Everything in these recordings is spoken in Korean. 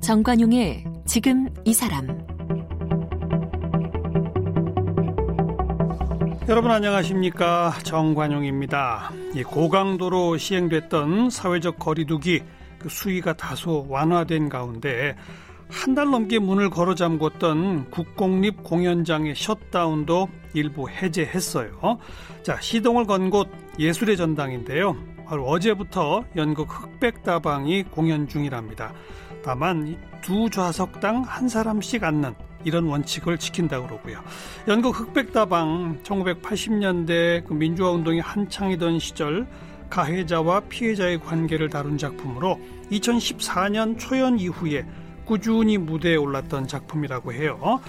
정관용의 지금 이 사람 여러분 안녕하십니까 정관용입니다. 고강도로 시행됐던 사회적 거리두기 그 수위가 다소 완화된 가운데 한 달 넘게 문을 걸어 잠궜던 국공립 공연장의 셧다운도 일부 해제했어요. 자 시동을 건 곳 예술의 전당인데요. 바로 어제부터 연극 흑백다방이 공연 중이랍니다. 다만 두 좌석당 한 사람씩 앉는 이런 원칙을 지킨다 그러고요. 연극 흑백다방 1980년대 그 민주화 운동이 한창이던 시절 가해자와 피해자의 관계를 다룬 작품으로 2014년 초연 이후에 꾸준히 무대에 올랐던 작품이라고 해요.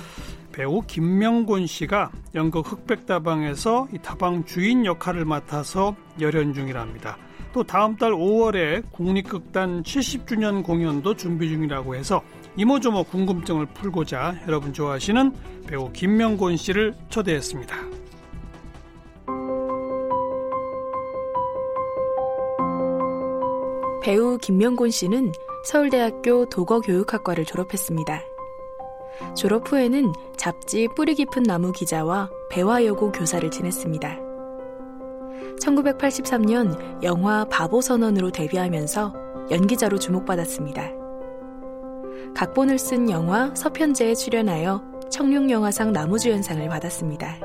배우 김명곤 씨가 연극 흑백다방에서 이 다방 주인 역할을 맡아서 열연 중이랍니다. 또 다음 달 5월에 국립극단 70주년 공연도 준비 중이라고 해서 이모저모 궁금증을 풀고자 여러분 좋아하시는 배우 김명곤 씨를 초대했습니다. 배우 김명곤 씨는 서울대학교 도거교육학과를 졸업했습니다. 졸업 후에는 잡지 뿌리 깊은 나무 기자와 배화여고 교사를 지냈습니다. 1983년 영화 바보 선언으로 데뷔하면서 연기자로 주목받았습니다. 각본을 쓴 영화 서편제에 출연하여 청룡영화상 나무주연상을 받았습니다.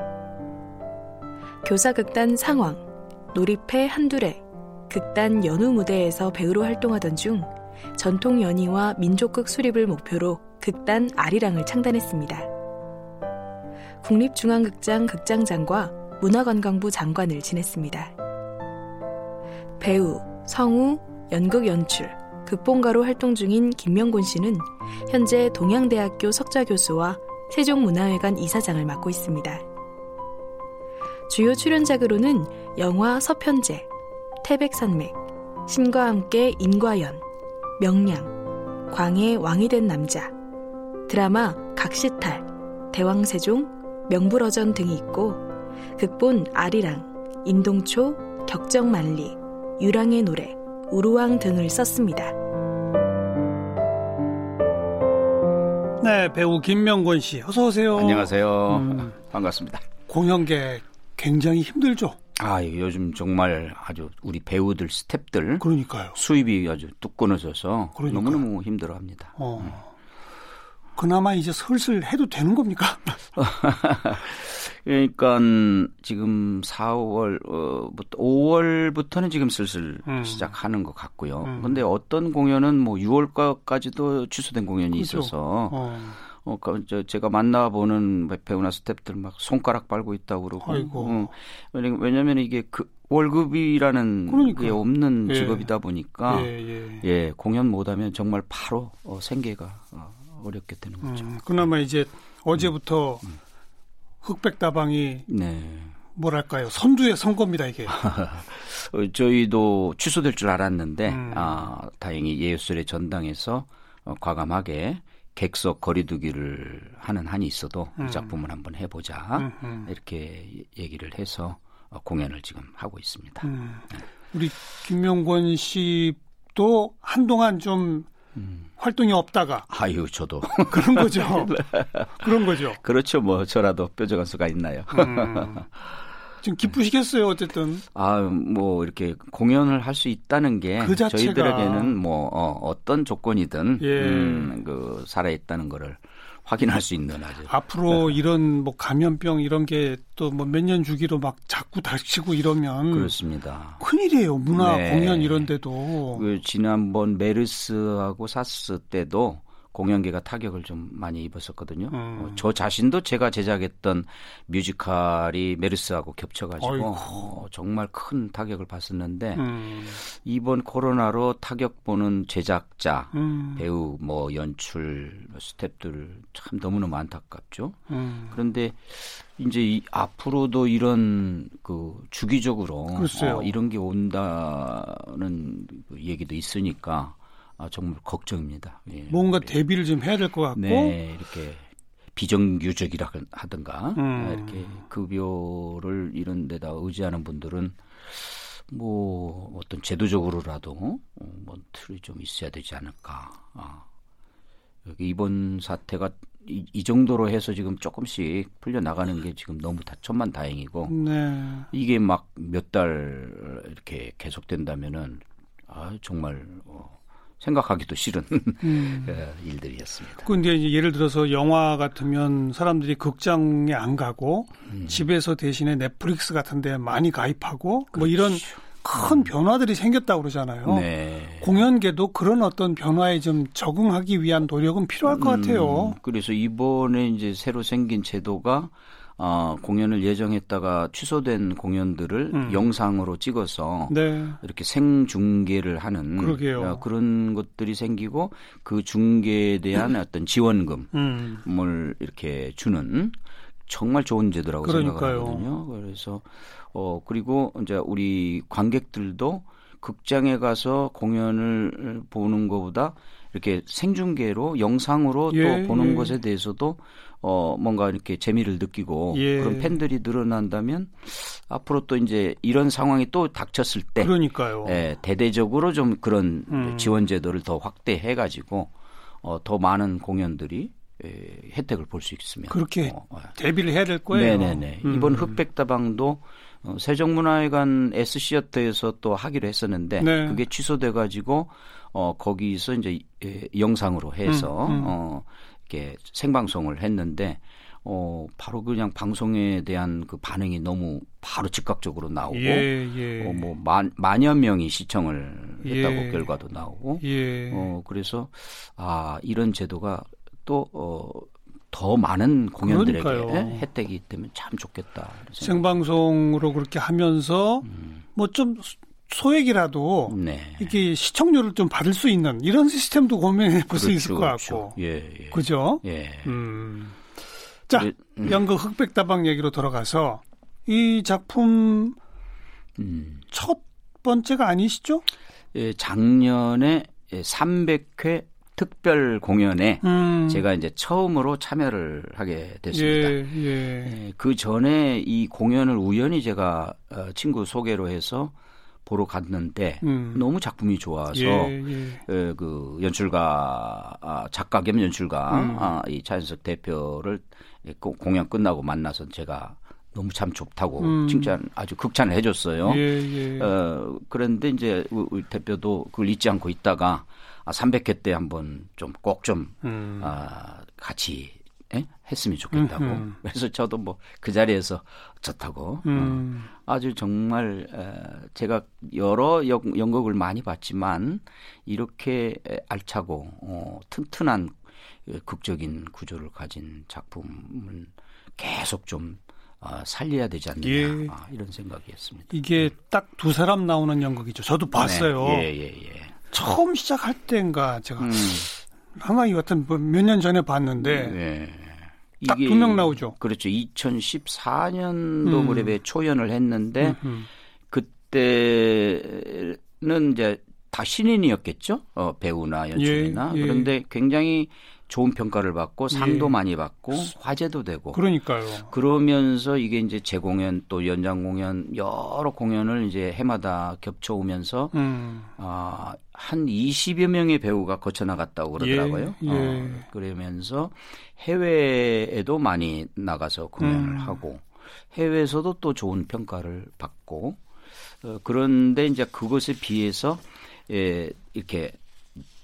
교사극단 상황, 놀이패 한두레, 극단 연우 무대에서 배우로 활동하던 중 전통 연희와 민족극 수립을 목표로 극단 아리랑을 창단했습니다. 국립중앙극장 극장장과 문화관광부 장관을 지냈습니다. 배우, 성우, 연극 연출, 극본가로 활동 중인 김명곤 씨는 현재 동양대학교 석좌교수와 세종문화회관 이사장을 맡고 있습니다. 주요 출연작으로는 영화 서편제, 태백산맥, 신과 함께 인과연, 명량, 광해 왕이 된 남자, 드라마 각시탈, 대왕세종, 명불허전 등이 있고 극본 아리랑, 임동초, 격정만리, 유랑의 노래, 우루왕 등을 썼습니다. 네, 배우 김명곤 씨, 어서 오세요. 안녕하세요. 음, 반갑습니다. 공연계 굉장히 힘들죠. 아, 요즘 정말 아주 우리 배우들, 스탭들 그러니까요. 수입이 아주 뚝 끊어져서 그러니까요. 너무너무 힘들어합니다. 어. 음. 그나마 이제 슬슬 해도 되는 겁니까? 그러니까 지금 4월부터 5월부터는 지금 슬슬 음. 시작하는 것 같고요. 음. 근데 어떤 공연은 뭐 6월까지도 취소된 공연이 그렇죠. 있어서 어. 어, 그, 제가 만나보는 배우나 스탭들 막 손가락 빨고 있다고 그러고. 아이고. 어, 왜냐면 이게 그 월급이라는 그러니까. 게 없는 예. 직업이다 보니까 예, 예. 예 공연 못하면 정말 바로 어, 생계가 어, 어렵게 되는 거죠. 음, 그나마 이제 어제부터 음. 음. 흑백다방이 네. 뭐랄까요 선두에 선 겁니다 이게. 어, 저희도 취소될 줄 알았는데 음. 아, 다행히 예술의 전당에서 어, 과감하게 객석 거리두기를 하는 한이 있어도 음. 이 작품을 한번 해보자 음, 이렇게 얘기를 해서 어, 공연을 지금 하고 있습니다. 음. 네. 우리 김명권 씨도 한동안 좀 음. 활동이 없다가 아유 저도 그런 거죠. 그런 거죠. 그렇죠. 뭐 저라도 뾰족한 수가 있나요. 음. 지금 기쁘시겠어요, 어쨌든. 아, 뭐 이렇게 공연을 할 수 있다는 게그 저희들에게는 뭐 어, 어떤 조건이든 예. 음, 그 살아 있다는 거를 확인할 수 있는 아주. 앞으로 네. 이런 뭐 감염병 이런 게 또 뭐 몇 년 주기로 막 자꾸 닥치고 이러면 그렇습니다. 큰일이에요. 문화 네. 공연 이런 데도. 그 지난번 메르스하고 사스 때도 공연계가 타격을 좀 많이 입었었거든요. 음. 어, 저 자신도 제가 제작했던 뮤지컬이 메르스하고 겹쳐가지고 어, 정말 큰 타격을 봤었는데 음. 이번 코로나로 타격 보는 제작자, 음. 배우, 뭐 연출, 뭐 스탭들 참 너무너무 안타깝죠. 음. 그런데 이제 이, 앞으로도 이런 그 주기적으로 어, 이런 게 온다는 그 얘기도 있으니까 아, 정말 걱정입니다. 예. 뭔가 대비를 좀 해야 될 것 같고. 네, 이렇게 비정규직이라 하든가 음. 이렇게 급여를 이런 데다 의지하는 분들은 뭐 어떤 제도적으로라도 어, 뭐 틀이 좀 있어야 되지 않을까. 아. 여기 이번 사태가 이, 이, 정도로 해서 지금 조금씩 풀려 나가는 게 지금 너무 다 천만 다행이고 네. 이게 막 몇 달 이렇게 계속된다면은 아 정말 어, 생각하기도 싫은 음. 어, 일들이었습니다. 근데 이제 예를 들어서 영화 같으면 사람들이 극장에 안 가고 음. 집에서 대신에 넷플릭스 같은데 많이 가입하고 뭐 그렇죠. 뭐 이런 큰 변화들이 생겼다고 그러잖아요. 네. 공연계도 그런 어떤 변화에 좀 적응하기 위한 노력은 필요할 것 음, 같아요. 그래서 이번에 이제 새로 생긴 제도가 어, 공연을 예정했다가 취소된 공연들을 음. 영상으로 찍어서 네. 이렇게 생중계를 하는 어, 그런 것들이 생기고 그 중계에 대한 어떤 지원금을 음. 이렇게 주는 정말 좋은 제도라고 그러니까요. 생각하거든요. 그래서 어 그리고 이제 우리 관객들도 극장에 가서 공연을 보는 것보다 이렇게 생중계로 영상으로 예, 또 보는 예. 것에 대해서도 어 뭔가 이렇게 재미를 느끼고 예. 그런 팬들이 늘어난다면 앞으로 또 이제 이런 상황이 또 닥쳤을 때 그러니까요. 예, 대대적으로 좀 그런 음. 지원 제도를 더 확대해 가지고 어, 더 많은 공연들이 에, 혜택을 볼 수 있으면 그렇게 어, 어, 대비를 해야 될 거예요. 네네네. 음. 이번 흑백다방도 어, 세종문화회관 S시어터에서 또 하기로 했었는데 네. 그게 취소돼 가지고 어 거기서 이제 에, 영상으로 해서 음, 음. 어 이렇게 생방송을 했는데 어 바로 그냥 방송에 대한 그 반응이 너무 바로 즉각적으로 나오고 예, 예. 어뭐 만여 명이 시청을 했다고 예. 결과도 나오고 예. 어 그래서 아 이런 제도가 또 어, 더 많은 공연들에게 그러니까요. 혜택이 되면 참 좋겠다. 생방송으로 그렇게 하면서 음. 뭐좀 소액이라도 네. 이렇게 시청률을 좀 받을 수 있는 이런 시스템도 고민해 볼수 그렇죠, 있을 것 그렇죠. 같고. 예, 예. 그죠? 예. 음. 자, 네, 음. 연극 흑백다방 얘기로 돌아가서 이 작품 음. 첫 번째가 아니시죠? 예, 작년에 300회 특별 공연에 음. 제가 이제 처음으로 참여를 하게 됐습니다. 예, 예. 예, 그 전에 이 공연을 우연히 제가 어, 친구 소개로 해서 보러 갔는데 음. 너무 작품이 좋아서 예, 예. 그 연출가 아, 작가 겸 연출가 음. 아, 이 차현석 대표를 공연 끝나고 만나서 제가 너무 참 좋다고 음. 칭찬 아주 극찬을 해줬어요. 예, 예. 어, 그런데 이제 우리 대표도 그걸 잊지 않고 있다가 아, 300회 때 한번 좀 꼭좀 좀, 음. 아, 같이 예? 했으면 좋겠다고. 음흠. 그래서 저도 뭐 그 자리에서 좋다고. 음. 어, 아주 정말 에, 제가 여러 연, 연극을 많이 봤지만 이렇게 알차고 어, 튼튼한 극적인 구조를 가진 작품은 계속 좀 어, 살려야 되지 않느냐 예. 아, 이런 생각이었습니다. 이게 음. 딱두 사람 나오는 연극이죠. 저도 봤어요. 네. 예, 예, 예. 처음 시작할 때인가 제가 음. 아마 이 같은 뭐 몇년 전에 봤는데 네. 딱두 명 나오죠. 그렇죠. 2014년도 음. 무렵에 초연을 했는데 음흠. 그때는 이제 다 신인이었겠죠. 어, 배우나 연출이나 예, 예. 그런데 굉장히 좋은 평가를 받고 상도 예. 많이 받고 화제도 되고 그러니까요. 그러면서 이게 이제 재공연 또 연장 공연 여러 공연을 이제 해마다 겹쳐 오면서 음. 아, 한 20여 명의 배우가 거쳐 나갔다고 그러더라고요. 예, 예. 어, 그러면서 해외에도 많이 나가서 공연을 음. 하고 해외에서도 또 좋은 평가를 받고 어, 그런데 이제 그것에 비해서 예, 이렇게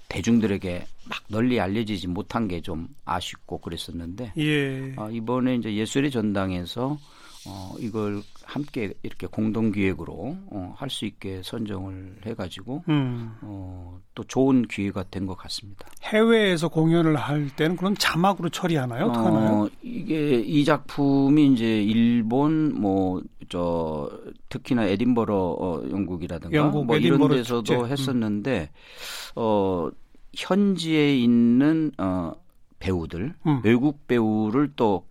대중들에게 막 널리 알려지지 못한 게 좀 아쉽고 그랬었는데 예. 어, 이번에 이제 예술의 전당에서 어, 이걸 함께 이렇게 공동 기획으로 어, 할 수 있게 선정을 해가지고 음. 어, 또 좋은 기회가 된 것 같습니다. 해외에서 공연을 할 때는 그럼 자막으로 처리하나요? 어떻게 하나요? 어, 이게 이 작품이 이제 일본 뭐 저 특히나 에딘버러 어, 영국이라든가 영국, 뭐 이런 데서도 축제. 음. 했었는데 음. 어 현지에 있는 어 배우들 음. 외국 배우를 또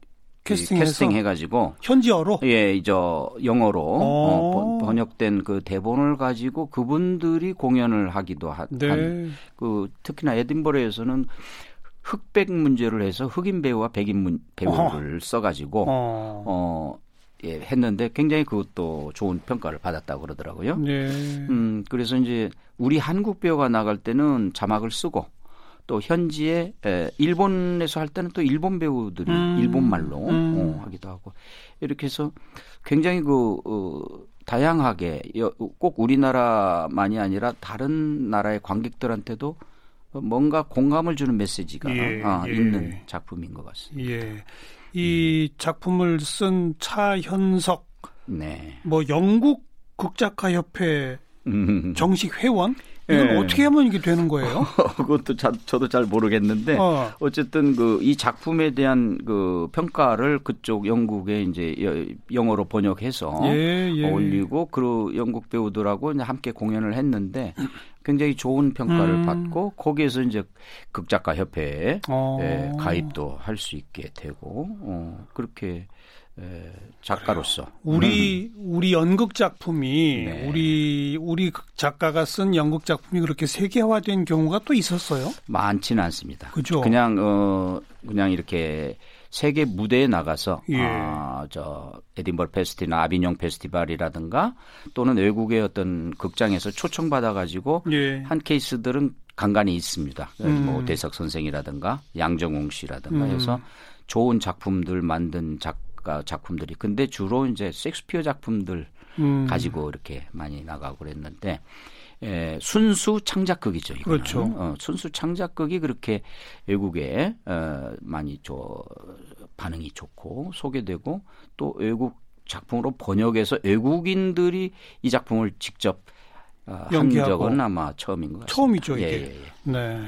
캐스팅 해가지고 현지어로 예, 이제 영어로 어, 번역된 그 대본을 가지고 그분들이 공연을 하기도 하, 네. 한, 그 특히나 에딘버러에서는 흑백 문제를 해서 흑인 배우와 백인 문, 배우를 어. 써가지고 어. 어. 예, 했는데 굉장히 그것도 좋은 평가를 받았다고 그러더라고요. 네. 음, 그래서 이제 우리 한국 배우가 나갈 때는 자막을 쓰고 또 현지에 에, 일본에서 할 때는 또 일본 배우들이 음. 일본 말로 음. 어, 하기도 하고 이렇게 해서 굉장히 그 어, 다양하게 꼭 우리나라만이 아니라 다른 나라의 관객들한테도 뭔가 공감을 주는 메시지가 예, 아, 예. 있는 작품인 것 같습니다. 예. 이 작품을 쓴 차현석, 네. 뭐 영국 극작가 협회 음. 정식 회원 이건 네. 어떻게 하면 이게 되는 거예요? 그것도 자, 저도 잘 모르겠는데 어. 쨌든 그 이 작품에 대한 그 평가를 그쪽 영국에 이제 영어로 번역해서 예, 예. 올리고 그 영국 배우들하고 이제 함께 공연을 했는데 굉장히 좋은 평가를 음. 받고 거기에서 이제 극작가 협회에 어. 예, 가입도 할 수 있게 되고 어, 그렇게 에, 작가로서 우리 음. 우리 연극 작품이 네. 우리 우리 작가가 쓴 연극 작품이 그렇게 세계화된 경우가 또 있었어요? 많지는 않습니다. 그죠? 그냥 어 그냥 이렇게 세계 무대에 나가서 예. 아저 에딘버러 페스티나 아비뇽 페스티벌이라든가 또는 외국의 어떤 극장에서 초청받아 가지고 예. 한 케이스들은 간간히 있습니다. 음. 뭐 대석 선생이라든가 양정웅 씨라든가 음. 해서 좋은 작품들 만든 작 작가 작품들이 근데 주로 이제 섹스피어 작품들 음. 가지고 이렇게 많이 나가고 그랬는데 에, 순수 창작극이죠. 이거는. 그렇죠. 어, 순수 창작극이 그렇게 외국에 어, 많이 저 반응이 좋고 소개되고 또 외국 작품으로 번역해서 외국인들이 이 작품을 직접 어, 한 적은 아마 처음인 것 같습니다. 처음이죠, 이게. 예, 예, 예. 네.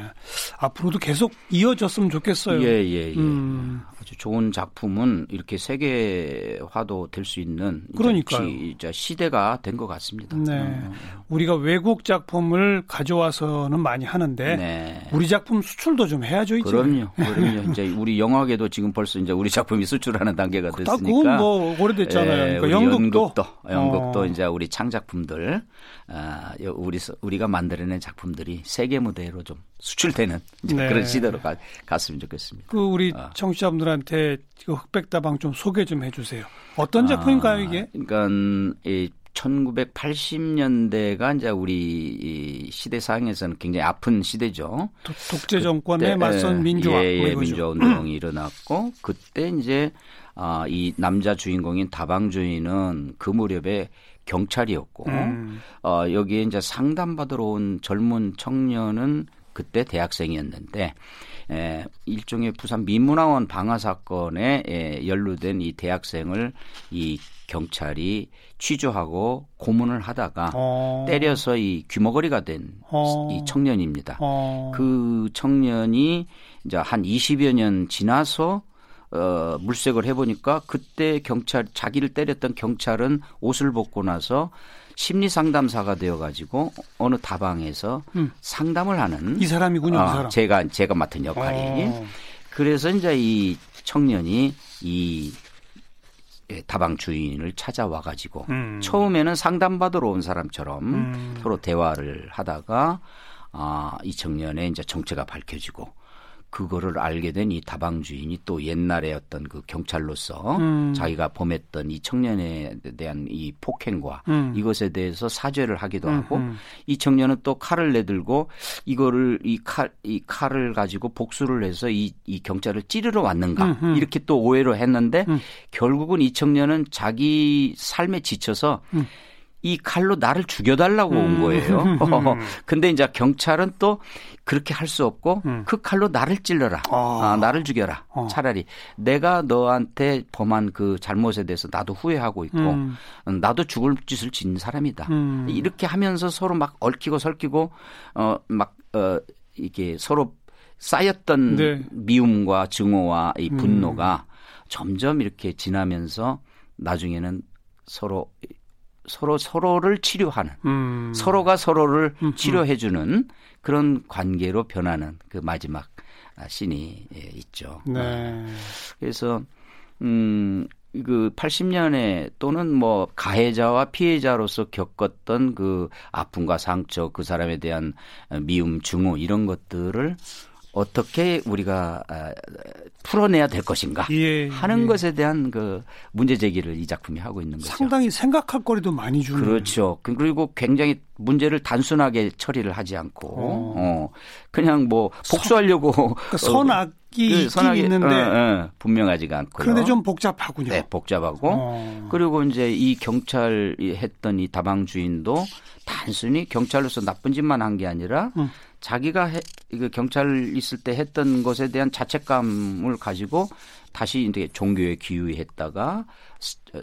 앞으로도 계속 이어졌으면 좋겠어요. 예, 예, 예. 음. 아주 좋은 작품은 이렇게 세계화도 될 수 있는 그러니까 시대가 된 것 같습니다. 네. 어. 우리가 외국 작품을 가져와서는 많이 하는데 네. 우리 작품 수출도 좀 해야죠, 이제. 그럼요. 그럼요. 이제 우리 영화계도 지금 벌써 이제 우리 작품이 수출하는 단계가 됐으니까. 그건 뭐 오래됐잖아요. 예, 그러니까 영국도 연극도, 연극도 어. 이제 우리 창작품들 아, 우리 우리가 만들어낸 작품들이 세계 무대로 좀 수출되는 네. 그런 시대로 가, 갔으면 좋겠습니다. 그 우리 어. 청취자분들한테 그 흑백다방 좀 소개 좀 해주세요. 어떤 작품인가요 이게? 아, 그러니까 이 1980년대가 이제 우리 이 시대상에서는 굉장히 아픈 시대죠. 독재 정권에 맞선 민주화 예, 예, 민주화 운동이 일어났고 그때 이제 아, 이 남자 주인공인 다방 주인은 그 무렵에 경찰이었고 음. 어, 여기에 이제 상담받으러 온 젊은 청년은 그때 대학생이었는데 에, 일종의 부산 민문화원 방화 사건에 에, 연루된 이 대학생을 이 경찰이 취조하고 고문을 하다가 어. 때려서 이 귀머거리가 된이 어. 청년입니다. 어. 그 청년이 이제 한 20여 년 지나서 어, 물색을 해보니까 그때 경찰 자기를 때렸던 경찰은 옷을 벗고 나서 심리 상담사가 되어가지고 어느 다방에서 음. 상담을 하는 이 사람이군요. 어, 이 사람. 제가 제가 맡은 역할이. 어. 그래서 이제 이 청년이 이 예, 다방 주인을 찾아와 가지고 음. 처음에는 상담받으러 온 사람처럼 음. 서로 대화를 하다가 아, 이 청년의 이제 정체가 밝혀지고 그거를 알게 된 이 다방 주인이 또 옛날에 어떤 그 경찰로서 음. 자기가 범했던 이 청년에 대한 이 폭행과 음. 이것에 대해서 사죄를 하기도 음, 하고 음. 이 청년은 또 칼을 내들고 이거를 이 칼 이 칼을 가지고 복수를 해서 이, 이 경찰을 찌르러 왔는가 음, 음. 이렇게 또 오해를 했는데 결국은 이 청년은 자기 삶에 지쳐서 이 칼로 나를 죽여달라고 온 음. 거예요. 음. 근데 이제 경찰은 또 그렇게 할 수 없고 음. 그 칼로 나를 찔러라. 어. 아, 나를 죽여라. 어. 차라리 내가 너한테 범한 그 잘못에 대해서 나도 후회하고 있고 음. 나도 죽을 짓을 지은 사람이다. 음. 이렇게 하면서 서로 막 얽히고 설키고 어막 어, 이게 서로 쌓였던 네. 미움과 증오와 이 분노가 점점 이렇게 지나면서 나중에는 서로 서로 서로를 치료하는 음. 서로가 서로를 음, 음. 치료해주는 그런 관계로 변하는 그 마지막 신이 예, 있죠. 네. 그래서 음. 그 80년에 또는 뭐 가해자와 피해자로서 겪었던 그 아픔과 상처, 그 사람에 대한 미움, 증오 이런 것들을 어떻게 우리가 아, 풀어내야 될 것인가 예, 하는 예. 것에 대한 그 문제 제기를 이 작품이 하고 있는 거죠. 상당히 생각할 거리도 많이 주는. 그렇죠. 그리고 굉장히 문제를 단순하게 처리를 하지 않고 어, 어 그냥 뭐 복수하려고 서, 그러니까 선악 이 그 선악이 있는데 어, 어, 분명하지가 않고요. 그런데 좀 복잡하군요. 네, 복잡하고 어. 그리고 이제 이 경찰이 했던 이 다방 주인도 단순히 경찰로서 나쁜 짓만 한 게 아니라 음. 자기가 해, 그 경찰 있을 때 했던 것에 대한 자책감을 가지고 다시 이제 종교에 기유했다가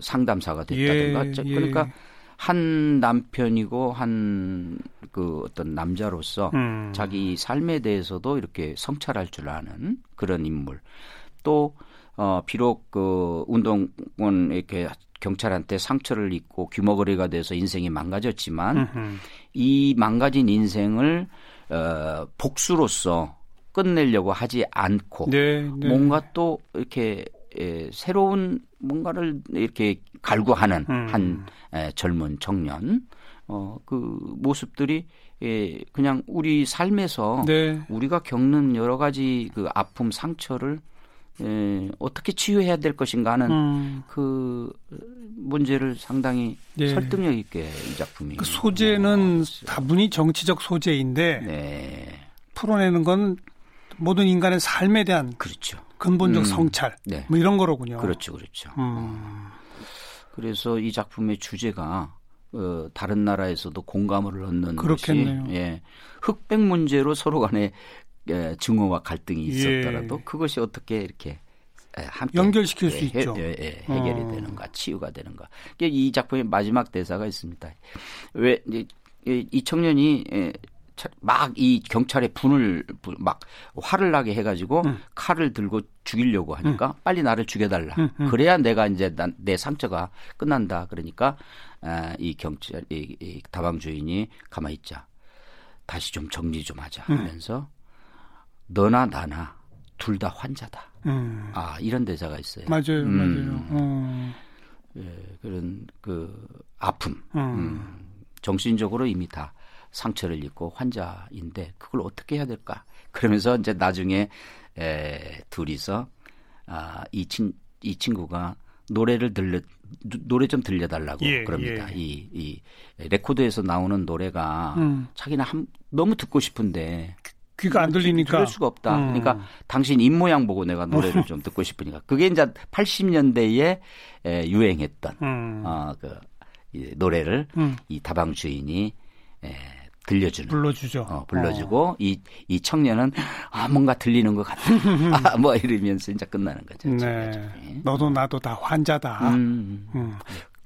상담사가 됐다든가 예, 예. 그러니까 한 남편이고 한 그 어떤 남자로서 음. 자기 삶에 대해서도 이렇게 성찰할 줄 아는 그런 인물 또 어, 비록 그 운동권 이렇게 경찰한테 상처를 입고 귀머거리가 돼서 인생이 망가졌지만 음흠. 이 망가진 인생을 어, 복수로서 끝내려고 하지 않고 네, 네. 뭔가 또 이렇게 에, 새로운 뭔가를 이렇게 갈구하는 음. 한 에, 젊은 청년 어, 그 모습들이 예, 그냥 우리 삶에서 네. 우리가 겪는 여러 가지 그 아픔 상처를 예, 어떻게 치유해야 될 것인가 하는 음. 그 문제를 상당히 네. 설득력 있게 이 작품이 그 소재는 다분히 정치적 소재인데 네. 풀어내는 건 모든 인간의 삶에 대한 그렇죠. 근본적 음. 성찰 네. 뭐 이런 거로군요. 그렇죠, 그렇죠. 음. 그래서 이 작품의 주제가 어, 다른 나라에서도 공감을 얻는 그렇겠네요. 것이 예, 흑백 문제로 서로 간에 예, 증오와 갈등이 예. 있었더라도 예. 그것이 어떻게 이렇게 예, 함께 연결시킬 수 예, 있죠. 해, 예, 해결이 어. 되는가, 치유가 되는가. 이 작품의 마지막 대사가 있습니다. 왜 이 청년이 막 이 경찰에 분을 막 화를 나게 해가지고 음. 칼을 들고 죽이려고 하니까 음. 빨리 나를 죽여달라. 음, 음. 그래야 내가 이제 난, 내 상처가 끝난다. 그러니까 아, 이 경찰 이, 이 다방 주인이 가만히 있자. 다시 좀 정리 좀 하자 음. 하면서 너나 나나 둘 다 환자다. 음. 아 이런 대사가 있어요. 맞아요, 음. 맞아요. 어. 예, 그런 그 아픔, 음. 음. 정신적으로 이미 다 상처를 입고 환자인데 그걸 어떻게 해야 될까? 그러면서 이제 나중에 에, 둘이서 아, 이, 친, 이 친구가 노래를 들려 노래 좀 들려달라고 예, 그럽니다. 예. 이, 이 레코드에서 나오는 노래가 음. 자기는 한, 너무 듣고 싶은데 귀가 안 들리니까 들을 수가 없다. 음. 그러니까 당신 입 모양 보고 내가 노래를 좀 듣고 싶으니까 그게 이제 80년대에 에, 유행했던 음. 어, 그 이, 노래를 음. 이 다방 주인이 에, 들려주는 불러주죠. 어, 불러주고 어. 이, 이 청년은 아 뭔가 들리는 것 같다. 아, 뭐 이러면서 이제 끝나는 거죠. 네. 너도 나도 다 환자다. 음. 음.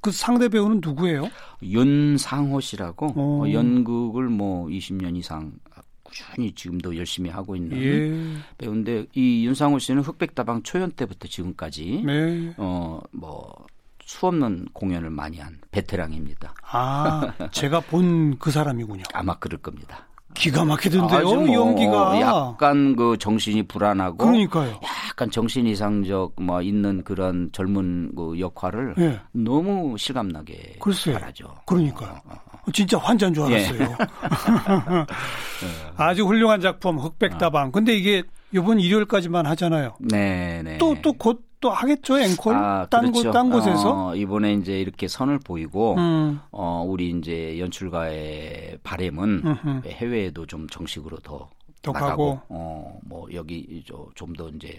그 상대 배우는 누구예요? 윤상호 씨라고 어, 연극을 뭐 20년 이상 꾸준히 지금도 열심히 하고 있는 예. 배우인데 이 윤상호 씨는 흑백다방 초연 때부터 지금까지 네. 어뭐 수없는 공연을 많이 한 베테랑입니다. 아, 제가 본 그 사람이군요. 아마 그럴 겁니다. 기가 막히던데요, 뭐 연기가. 약간 그 정신이 불안하고. 그러니까요. 약간 정신 이상적 뭐 있는 그런 젊은 그 역할을 네. 너무 실감나게 글쎄, 잘하죠. 그러니까요. 어, 어, 어. 진짜 환자인 줄 알았어요. 예. 아주 훌륭한 작품 흑백다방. 어. 근데 이게 이번 일요일까지만 하잖아요. 네, 네. 또또 곧 또 하겠죠 앵콜 아, 딴, 그렇죠. 곳, 딴 곳에서 어, 이번에 이제 이렇게 선을 보이고 음. 어 우리 이제 연출가의 바램은 음흠. 해외에도 좀 정식으로 더 나가고 어뭐 여기 좀 더 이제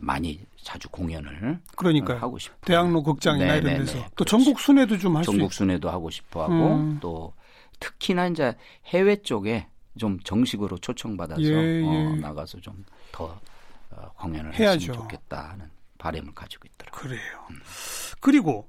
많이 자주 공연을 그러니까 하고 싶어 대학로 극장이나 네, 이런 네, 데서 네, 또 전국 순회도 좀 할 수 전국 순회도 하고 싶어 하고 음. 또 특히나 이제 해외 쪽에 좀 정식으로 초청받아서 예, 예. 어, 나가서 좀더 어, 공연을 해야죠. 했으면 좋겠다 하는 바램을 가지고 있더라고요. 그래요. 음. 그리고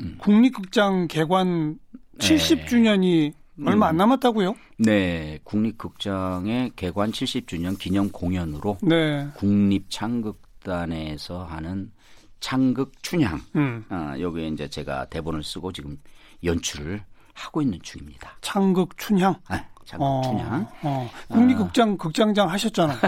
음. 국립극장 개관 70주년이 네. 얼마 안 남았다고요? 네, 국립극장의 개관 70주년 기념 공연으로 네. 국립창극단에서 하는 창극 춘향. 음. 어, 여기에 이제 제가 대본을 쓰고 지금 연출을 하고 있는 중입니다. 창극 춘향? 네. 어, 춘향. 어. 국립극장 어. 극장장 하셨잖아요.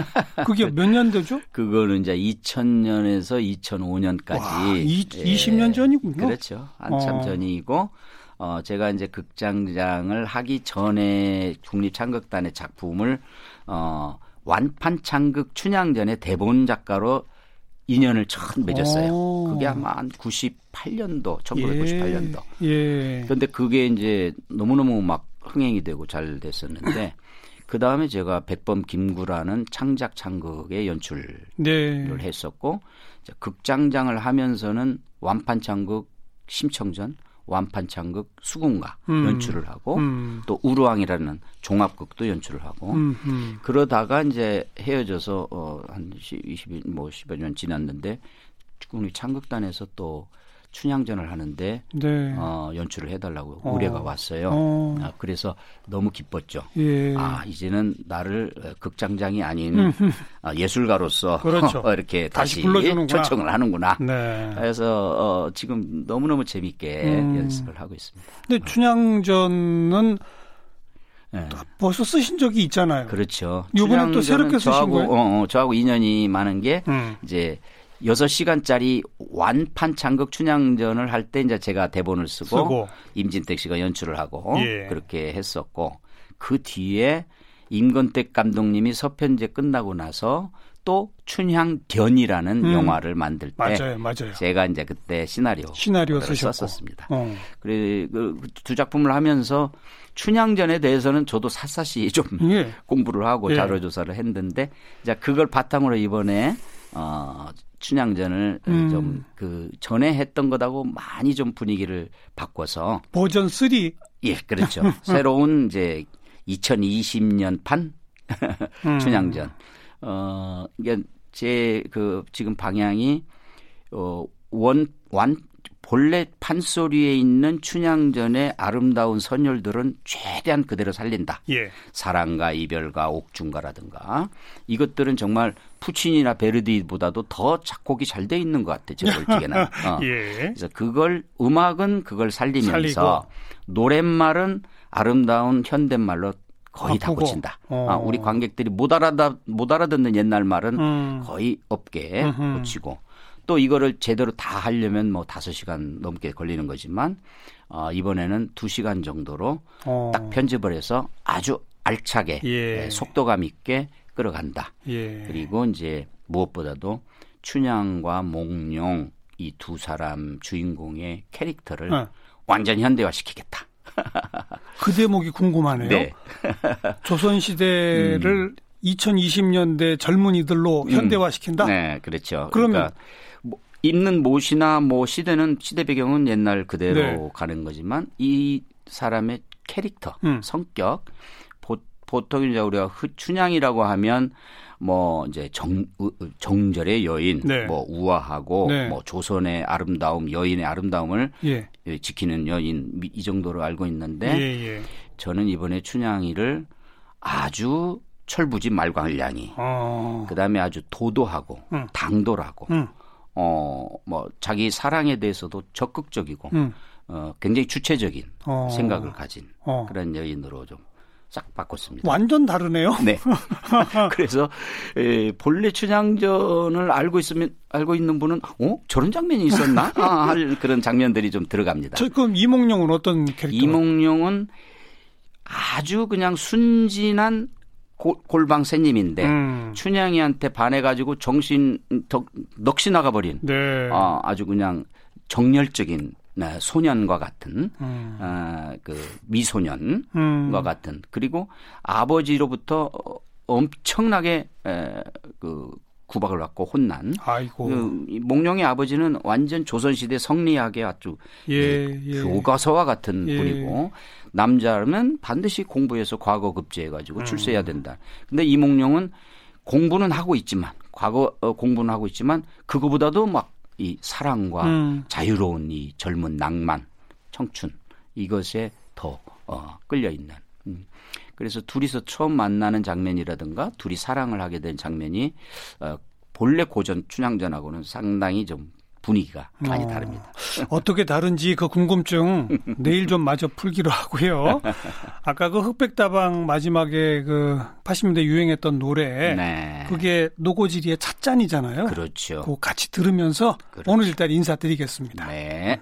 그게 몇 년대죠? 그거는 이제 2000년에서 2005년까지 와, 이, 예, 20년 전이군요. 그렇죠. 한참 어. 전이고 어 제가 이제 극장장을 하기 전에 국립창극단의 작품을 어 완판 창극 춘향전의 대본 작가로 인연을 처음 맺었어요. 오. 그게 아마 한 98년도, 1998년도. 예. 예. 그런데 그게 이제 너무너무 막 흥행이 되고 잘 됐었는데 그 다음에 제가 백범 김구라는 창작 창극의 연출을 네. 했었고 극장장을 하면서는 완판 창극 심청전 완판창극 수군가 음. 연출을 하고 음. 또 우루왕이라는 종합극도 연출을 하고 음, 음. 그러다가 이제 헤어져서 어한 20, 뭐 10여 년 지났는데 우리 창극단에서 또 춘향전을 하는데 네. 어, 연출을 해달라고 어. 의뢰가 왔어요. 어. 아, 그래서 너무 기뻤죠. 예. 아 이제는 나를 극장장이 아닌 아, 예술가로서 그렇죠. 이렇게 다시, 다시 초청을 하는구나. 네. 그래서 어, 지금 너무 너무 재밌게 음. 연습을 하고 있습니다. 근데 춘향전은 네. 벌써 쓰신 적이 있잖아요. 그렇죠. 이번에 또 새롭게 쓰신 거예요? 어, 어, 저하고 인연이 많은 게 음. 이제 6시간짜리 완판 창극 춘향전을 할 때 이제 제가 대본을 쓰고, 쓰고. 임진택 씨가 연출을 하고 예. 그렇게 했었고 그 뒤에 임건택 감독님이 서편제 끝나고 나서 또 춘향견이라는 음. 영화를 만들 때 맞아요, 맞아요. 제가 이제 그때 시나리오 시나리오 썼었습니다. 어. 그래 그두 작품을 하면서 춘향전에 대해서는 저도 샅샅이 좀 예. 공부를 하고 예. 자료 조사를 했는데 이제 그걸 바탕으로 이번에 어 춘향전을 음. 좀그 전에 했던 것하고 많이 좀 분위기를 바꿔서 버전 3 예, 그렇죠. 새로운 이제 2020년 판 음. 춘향전. 어, 이게 제그 지금 방향이 어, 원, 완, 본래 판소리에 있는 춘향전의 아름다운 선율들은 최대한 그대로 살린다. 예. 사랑과 이별과 옥중가라든가 이것들은 정말 푸친이나 베르디보다도 더 작곡이 잘 돼 있는 것 같아. 제가 볼 적에는. 어. 예. 그래서 그걸 음악은 그걸 살리면서 살리고. 노랫말은 아름다운 현대말로 거의 바꾸고. 다 고친다. 어. 아, 우리 관객들이 못 알아다 못 알아듣는 옛날 말은 음. 거의 없게 음흠. 고치고 또 이거를 제대로 다 하려면 뭐 다섯 시간 넘게 걸리는 거지만 어, 이번에는 두 시간 정도로 어. 딱 편집을 해서 아주 알차게 예. 네, 속도감 있게 끌어간다. 예. 그리고 이제 무엇보다도 춘향과 몽룡 이 두 사람 주인공의 캐릭터를 어. 완전 현대화 시키겠다. 그 대목이 궁금하네요. 네. 조선 시대를 음. 2020년대 젊은이들로 음. 현대화시킨다. 네, 그렇죠. 그러면 그러니까 입는 못이나 뭐 시대는 시대 배경은 옛날 그대로 네. 가는 거지만 이 사람의 캐릭터, 음. 성격 보, 통 이제 우리가 춘향이라고 하면 뭐 이제 정 정절의 여인, 네. 뭐 우아하고 네. 뭐 조선의 아름다움, 여인의 아름다움을 예. 지키는 여인 이 정도로 알고 있는데 예, 예. 저는 이번에 춘향이를 아주 철부지 말광을량이 어. 그다음에 아주 도도하고 음. 당돌하고 음. 어, 뭐, 자기 사랑에 대해서도 적극적이고, 음. 어, 굉장히 주체적인 어. 생각을 가진 어. 그런 여인으로 좀 싹 바꿨습니다. 완전 다르네요. 네. 그래서 에, 본래 춘향전을 알고 있으면 알고 있는 분은 어 저런 장면이 있었나 아, 할 그런 장면들이 좀 들어갑니다. 저 그럼 이몽룡은 어떤 캐릭터? 이몽룡은 아주 그냥 순진한 골방 새님인데 음. 춘향이한테 반해가지고 정신 덕, 넋이 나가버린 네. 어, 아주 그냥 정열적인 네, 소년과 같은 음. 어, 그 미소년과 음. 같은 그리고 아버지로부터 엄청나게 에, 그 구박을 받고 혼난. 아이고. 그, 몽룡의 아버지는 완전 조선시대 성리학의 아주 예, 예. 교과서와 같은 예. 분이고 남자라면 반드시 공부해서 과거 급제해가지고 음. 출세해야 된다. 근데 이몽룡은 공부는 하고 있지만 과거 어, 공부는 하고 있지만 그거보다도 막 이 사랑과 음. 자유로운 이 젊은 낭만, 청춘 이것에 더 어, 끌려 있는. 음. 그래서 둘이서 처음 만나는 장면이라든가 둘이 사랑을 하게 된 장면이 어, 본래 고전 춘향전하고는 상당히 좀 분위기가 많이 어, 다릅니다. 어떻게 다른지 그 궁금증 내일 좀 마저 풀기로 하고요. 아까 그 흑백다방 마지막에 그 80년대 유행했던 노래 네. 그게 노고지리의 찻잔이잖아요. 그렇죠. 그 같이 들으면서 그렇죠. 오늘 일단 인사드리겠습니다. 네.